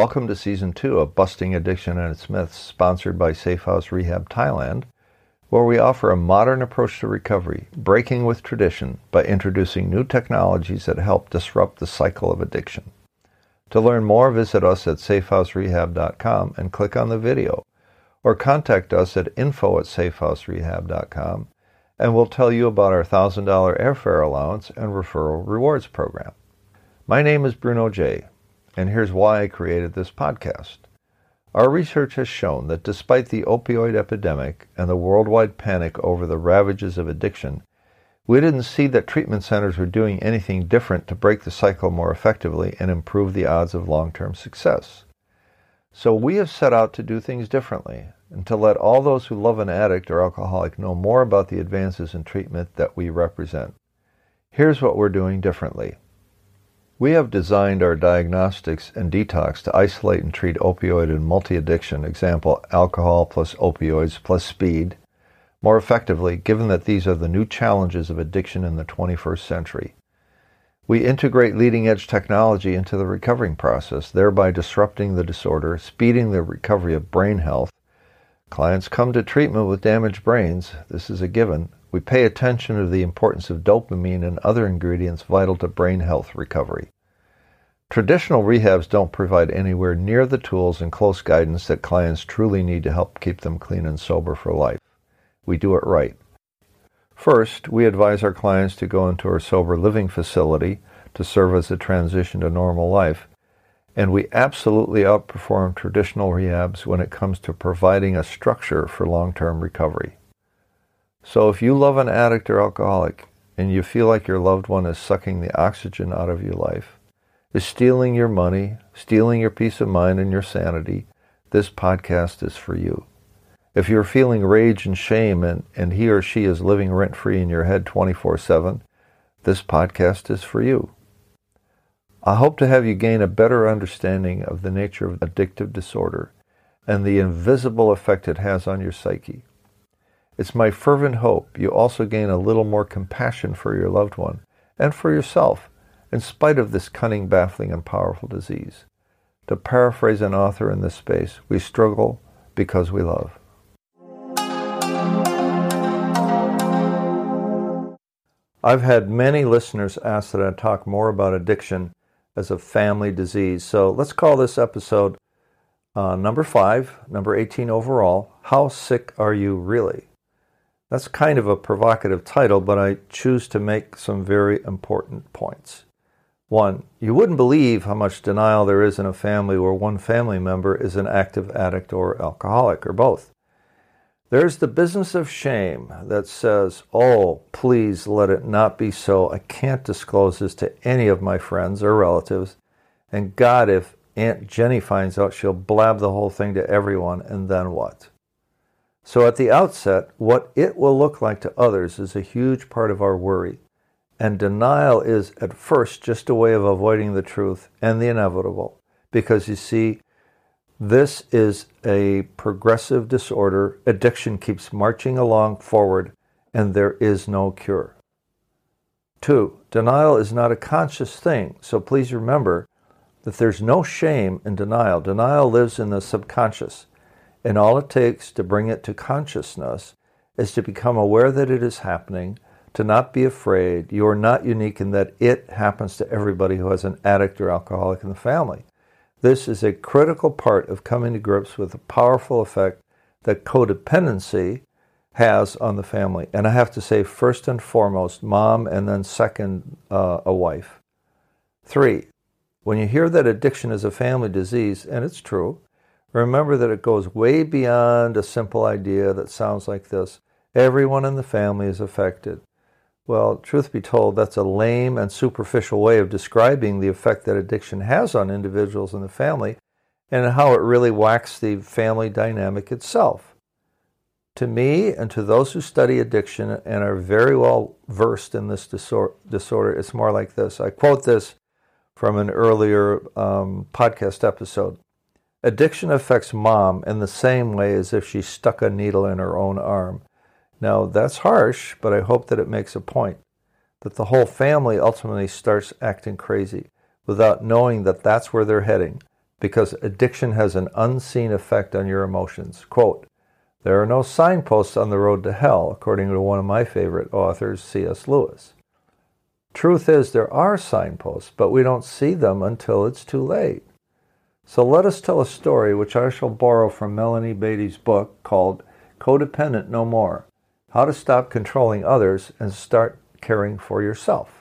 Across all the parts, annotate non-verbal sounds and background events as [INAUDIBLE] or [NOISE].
Welcome to Season 2 of Busting Addiction and its Myths, sponsored by Safe House Rehab Thailand, where we offer a modern approach to recovery, breaking with tradition by introducing new technologies that help disrupt the cycle of addiction. To learn more, visit us at safehouserehab.com and click on the video, or contact us at info at safehouserehab.com and we'll tell you about our $1,000 airfare allowance and referral rewards program. My name is Bruno J., and here's why I created this podcast. Our research has shown that despite the opioid epidemic and the worldwide panic over the ravages of addiction, we didn't see that treatment centers were doing anything different to break the cycle more effectively and improve the odds of long term success. So we have set out to do things differently and to let all those who love an addict or alcoholic know more about the advances in treatment that we represent. Here's what we're doing differently. We have designed our diagnostics and detox to isolate and treat opioid and multi-addiction, example alcohol plus opioids plus speed, more effectively given that these are the new challenges of addiction in the 21st century. We integrate leading edge technology into the recovering process, thereby disrupting the disorder, speeding the recovery of brain health. Clients come to treatment with damaged brains. This is a given. We pay attention to the importance of dopamine and other ingredients vital to brain health recovery. Traditional rehabs don't provide anywhere near the tools and close guidance that clients truly need to help keep them clean and sober for life. We do it right. First, we advise our clients to go into our sober living facility to serve as a transition to normal life, and we absolutely outperform traditional rehabs when it comes to providing a structure for long term recovery. So if you love an addict or alcoholic and you feel like your loved one is sucking the oxygen out of your life, is stealing your money, stealing your peace of mind and your sanity, this podcast is for you. If you're feeling rage and shame and, and he or she is living rent free in your head 24 7, this podcast is for you. I hope to have you gain a better understanding of the nature of addictive disorder and the invisible effect it has on your psyche. It's my fervent hope you also gain a little more compassion for your loved one and for yourself in spite of this cunning, baffling, and powerful disease. To paraphrase an author in this space, we struggle because we love. I've had many listeners ask that I talk more about addiction as a family disease. So let's call this episode uh, number five, number 18 overall How Sick Are You Really? That's kind of a provocative title, but I choose to make some very important points. One, you wouldn't believe how much denial there is in a family where one family member is an active addict or alcoholic or both. There's the business of shame that says, Oh, please let it not be so. I can't disclose this to any of my friends or relatives. And God, if Aunt Jenny finds out, she'll blab the whole thing to everyone, and then what? So, at the outset, what it will look like to others is a huge part of our worry. And denial is, at first, just a way of avoiding the truth and the inevitable. Because you see, this is a progressive disorder. Addiction keeps marching along forward, and there is no cure. Two, denial is not a conscious thing. So please remember that there's no shame in denial. Denial lives in the subconscious. And all it takes to bring it to consciousness is to become aware that it is happening, to not be afraid. You are not unique in that it happens to everybody who has an addict or alcoholic in the family. This is a critical part of coming to grips with the powerful effect that codependency has on the family. And I have to say, first and foremost, mom, and then second, uh, a wife. Three, when you hear that addiction is a family disease, and it's true, Remember that it goes way beyond a simple idea that sounds like this everyone in the family is affected. Well, truth be told, that's a lame and superficial way of describing the effect that addiction has on individuals and the family and how it really whacks the family dynamic itself. To me and to those who study addiction and are very well versed in this disorder, it's more like this. I quote this from an earlier um, podcast episode. Addiction affects mom in the same way as if she stuck a needle in her own arm. Now, that's harsh, but I hope that it makes a point that the whole family ultimately starts acting crazy without knowing that that's where they're heading because addiction has an unseen effect on your emotions. Quote, there are no signposts on the road to hell, according to one of my favorite authors, C.S. Lewis. Truth is, there are signposts, but we don't see them until it's too late. So let us tell a story which I shall borrow from Melanie Beattie's book called Codependent No More How to Stop Controlling Others and Start Caring for Yourself.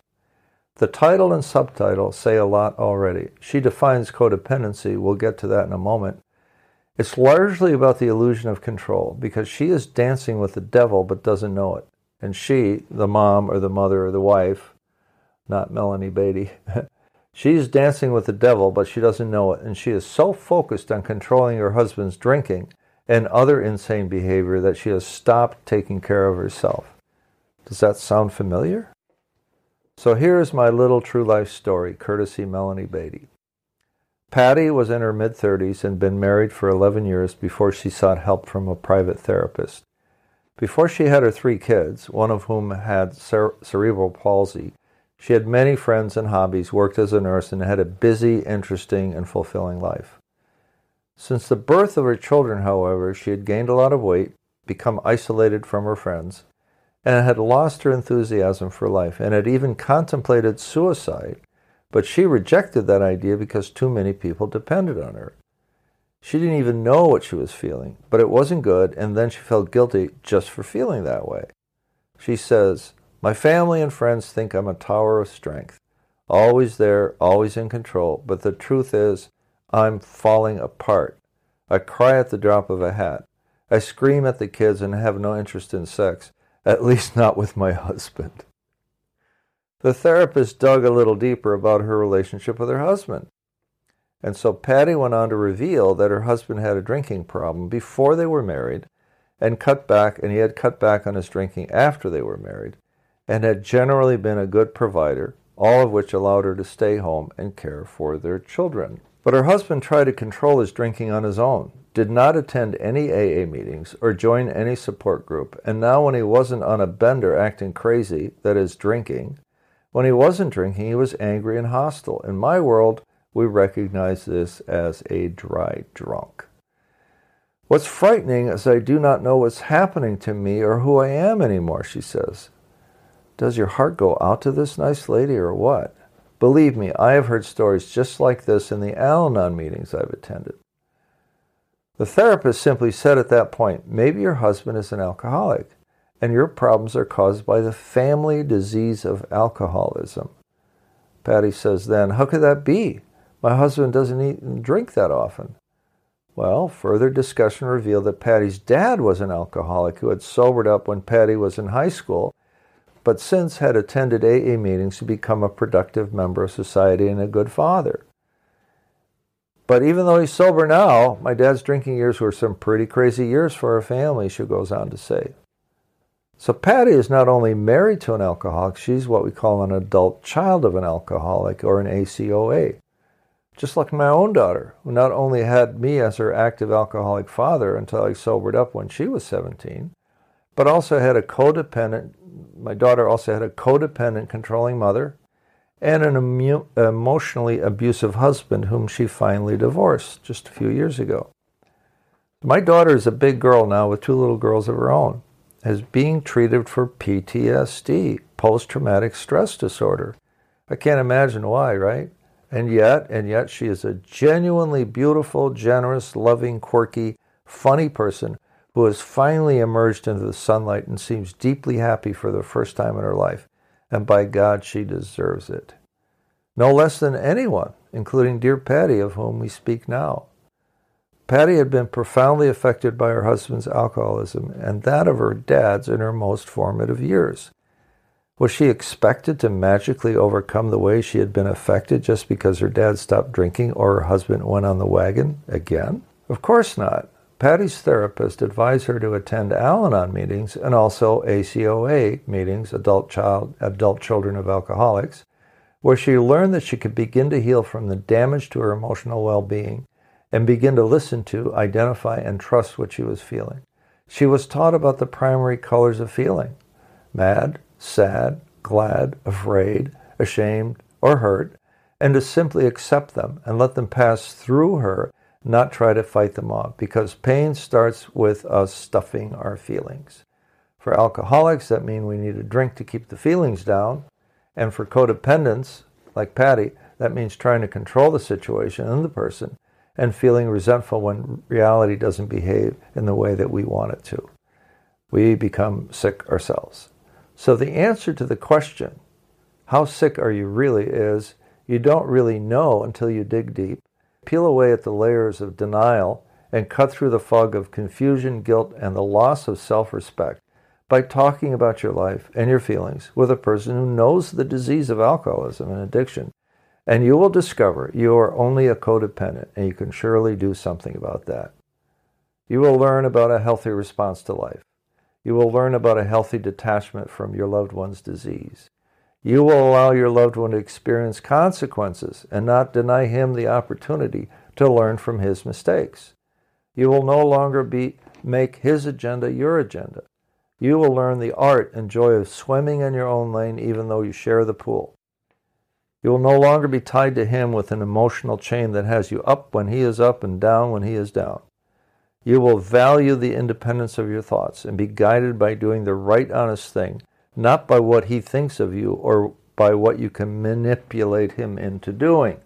The title and subtitle say a lot already. She defines codependency, we'll get to that in a moment. It's largely about the illusion of control because she is dancing with the devil but doesn't know it. And she, the mom or the mother or the wife, not Melanie Beattie, [LAUGHS] she's dancing with the devil but she doesn't know it. And she is so focused on controlling her husband's drinking and other insane behavior that she has stopped taking care of herself. Does that sound familiar? So here is my little true life story, courtesy Melanie Beattie. Patty was in her mid 30s and been married for 11 years before she sought help from a private therapist. Before she had her three kids, one of whom had cere- cerebral palsy, she had many friends and hobbies, worked as a nurse, and had a busy, interesting, and fulfilling life. Since the birth of her children, however, she had gained a lot of weight, become isolated from her friends, and had lost her enthusiasm for life, and had even contemplated suicide, but she rejected that idea because too many people depended on her. She didn't even know what she was feeling, but it wasn't good, and then she felt guilty just for feeling that way. She says, My family and friends think I'm a tower of strength, always there, always in control, but the truth is, I'm falling apart. I cry at the drop of a hat. I scream at the kids and have no interest in sex, at least not with my [LAUGHS] husband. The therapist dug a little deeper about her relationship with her husband. And so Patty went on to reveal that her husband had a drinking problem before they were married and cut back and he had cut back on his drinking after they were married and had generally been a good provider, all of which allowed her to stay home and care for their children. But her husband tried to control his drinking on his own, did not attend any AA meetings or join any support group, and now when he wasn't on a bender acting crazy, that is, drinking, when he wasn't drinking, he was angry and hostile. In my world, we recognize this as a dry drunk. What's frightening is I do not know what's happening to me or who I am anymore, she says. Does your heart go out to this nice lady or what? Believe me, I have heard stories just like this in the Al Anon meetings I've attended. The therapist simply said at that point, maybe your husband is an alcoholic and your problems are caused by the family disease of alcoholism. Patty says, then, how could that be? My husband doesn't eat and drink that often. Well, further discussion revealed that Patty's dad was an alcoholic who had sobered up when Patty was in high school but since had attended AA meetings to become a productive member of society and a good father. But even though he's sober now, my dad's drinking years were some pretty crazy years for our family, she goes on to say. So Patty is not only married to an alcoholic, she's what we call an adult child of an alcoholic or an ACOA. Just like my own daughter, who not only had me as her active alcoholic father until I sobered up when she was 17, but also had a codependent my daughter also had a codependent, controlling mother and an emu- emotionally abusive husband whom she finally divorced just a few years ago. My daughter is a big girl now with two little girls of her own, is being treated for PTSD, post traumatic stress disorder. I can't imagine why, right? And yet, and yet she is a genuinely beautiful, generous, loving, quirky, funny person who has finally emerged into the sunlight and seems deeply happy for the first time in her life. And by God, she deserves it. No less than anyone, including dear Patty, of whom we speak now. Patty had been profoundly affected by her husband's alcoholism and that of her dad's in her most formative years. Was she expected to magically overcome the way she had been affected just because her dad stopped drinking or her husband went on the wagon again? Of course not. Patty's therapist advised her to attend Al Anon meetings and also ACOA meetings, adult child, adult children of alcoholics, where she learned that she could begin to heal from the damage to her emotional well-being and begin to listen to, identify, and trust what she was feeling. She was taught about the primary colors of feeling mad, sad, glad, afraid, ashamed, or hurt, and to simply accept them and let them pass through her, not try to fight them off, because pain starts with us stuffing our feelings. For alcoholics, that means we need a drink to keep the feelings down. And for codependents, like Patty, that means trying to control the situation and the person and feeling resentful when reality doesn't behave in the way that we want it to. We become sick ourselves. So the answer to the question, how sick are you really, is you don't really know until you dig deep, peel away at the layers of denial, and cut through the fog of confusion, guilt, and the loss of self respect by talking about your life and your feelings with a person who knows the disease of alcoholism and addiction. And you will discover you are only a codependent, and you can surely do something about that. You will learn about a healthy response to life. You will learn about a healthy detachment from your loved one's disease. You will allow your loved one to experience consequences and not deny him the opportunity to learn from his mistakes. You will no longer be, make his agenda your agenda. You will learn the art and joy of swimming in your own lane even though you share the pool. You will no longer be tied to him with an emotional chain that has you up when he is up and down when he is down. You will value the independence of your thoughts and be guided by doing the right, honest thing, not by what he thinks of you or by what you can manipulate him into doing.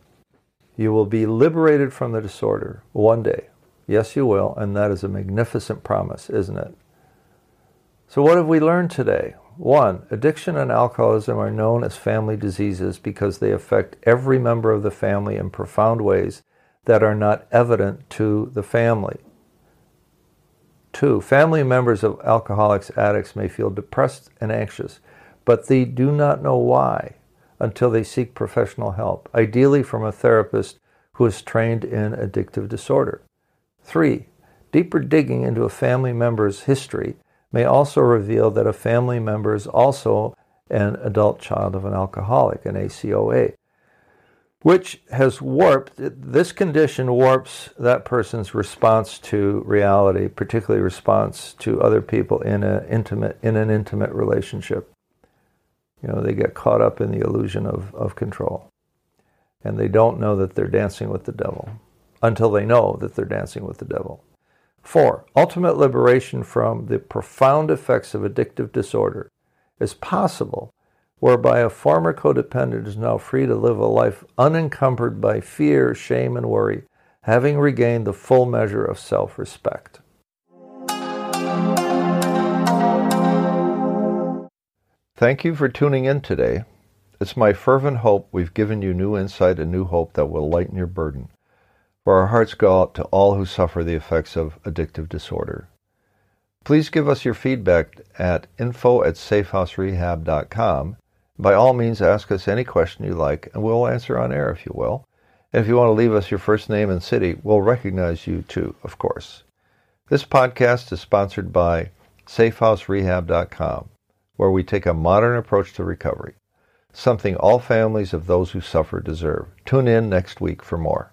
You will be liberated from the disorder one day. Yes, you will, and that is a magnificent promise, isn't it? So, what have we learned today? One, addiction and alcoholism are known as family diseases because they affect every member of the family in profound ways that are not evident to the family. Two, family members of alcoholics addicts may feel depressed and anxious, but they do not know why until they seek professional help, ideally from a therapist who is trained in addictive disorder. Three, deeper digging into a family member's history may also reveal that a family member is also an adult child of an alcoholic, an ACOA, which has warped, this condition warps that person's response to reality, particularly response to other people in, a intimate, in an intimate relationship. You know, they get caught up in the illusion of, of control. And they don't know that they're dancing with the devil until they know that they're dancing with the devil. Four, ultimate liberation from the profound effects of addictive disorder is possible whereby a former codependent is now free to live a life unencumbered by fear, shame, and worry, having regained the full measure of self respect. Thank you for tuning in today. It's my fervent hope we've given you new insight and new hope that will lighten your burden for our hearts go out to all who suffer the effects of addictive disorder. Please give us your feedback at info at safehouserehab.com. By all means, ask us any question you like, and we'll answer on air if you will. And if you want to leave us your first name and city, we'll recognize you too, of course. This podcast is sponsored by safehouserehab.com, where we take a modern approach to recovery, something all families of those who suffer deserve. Tune in next week for more.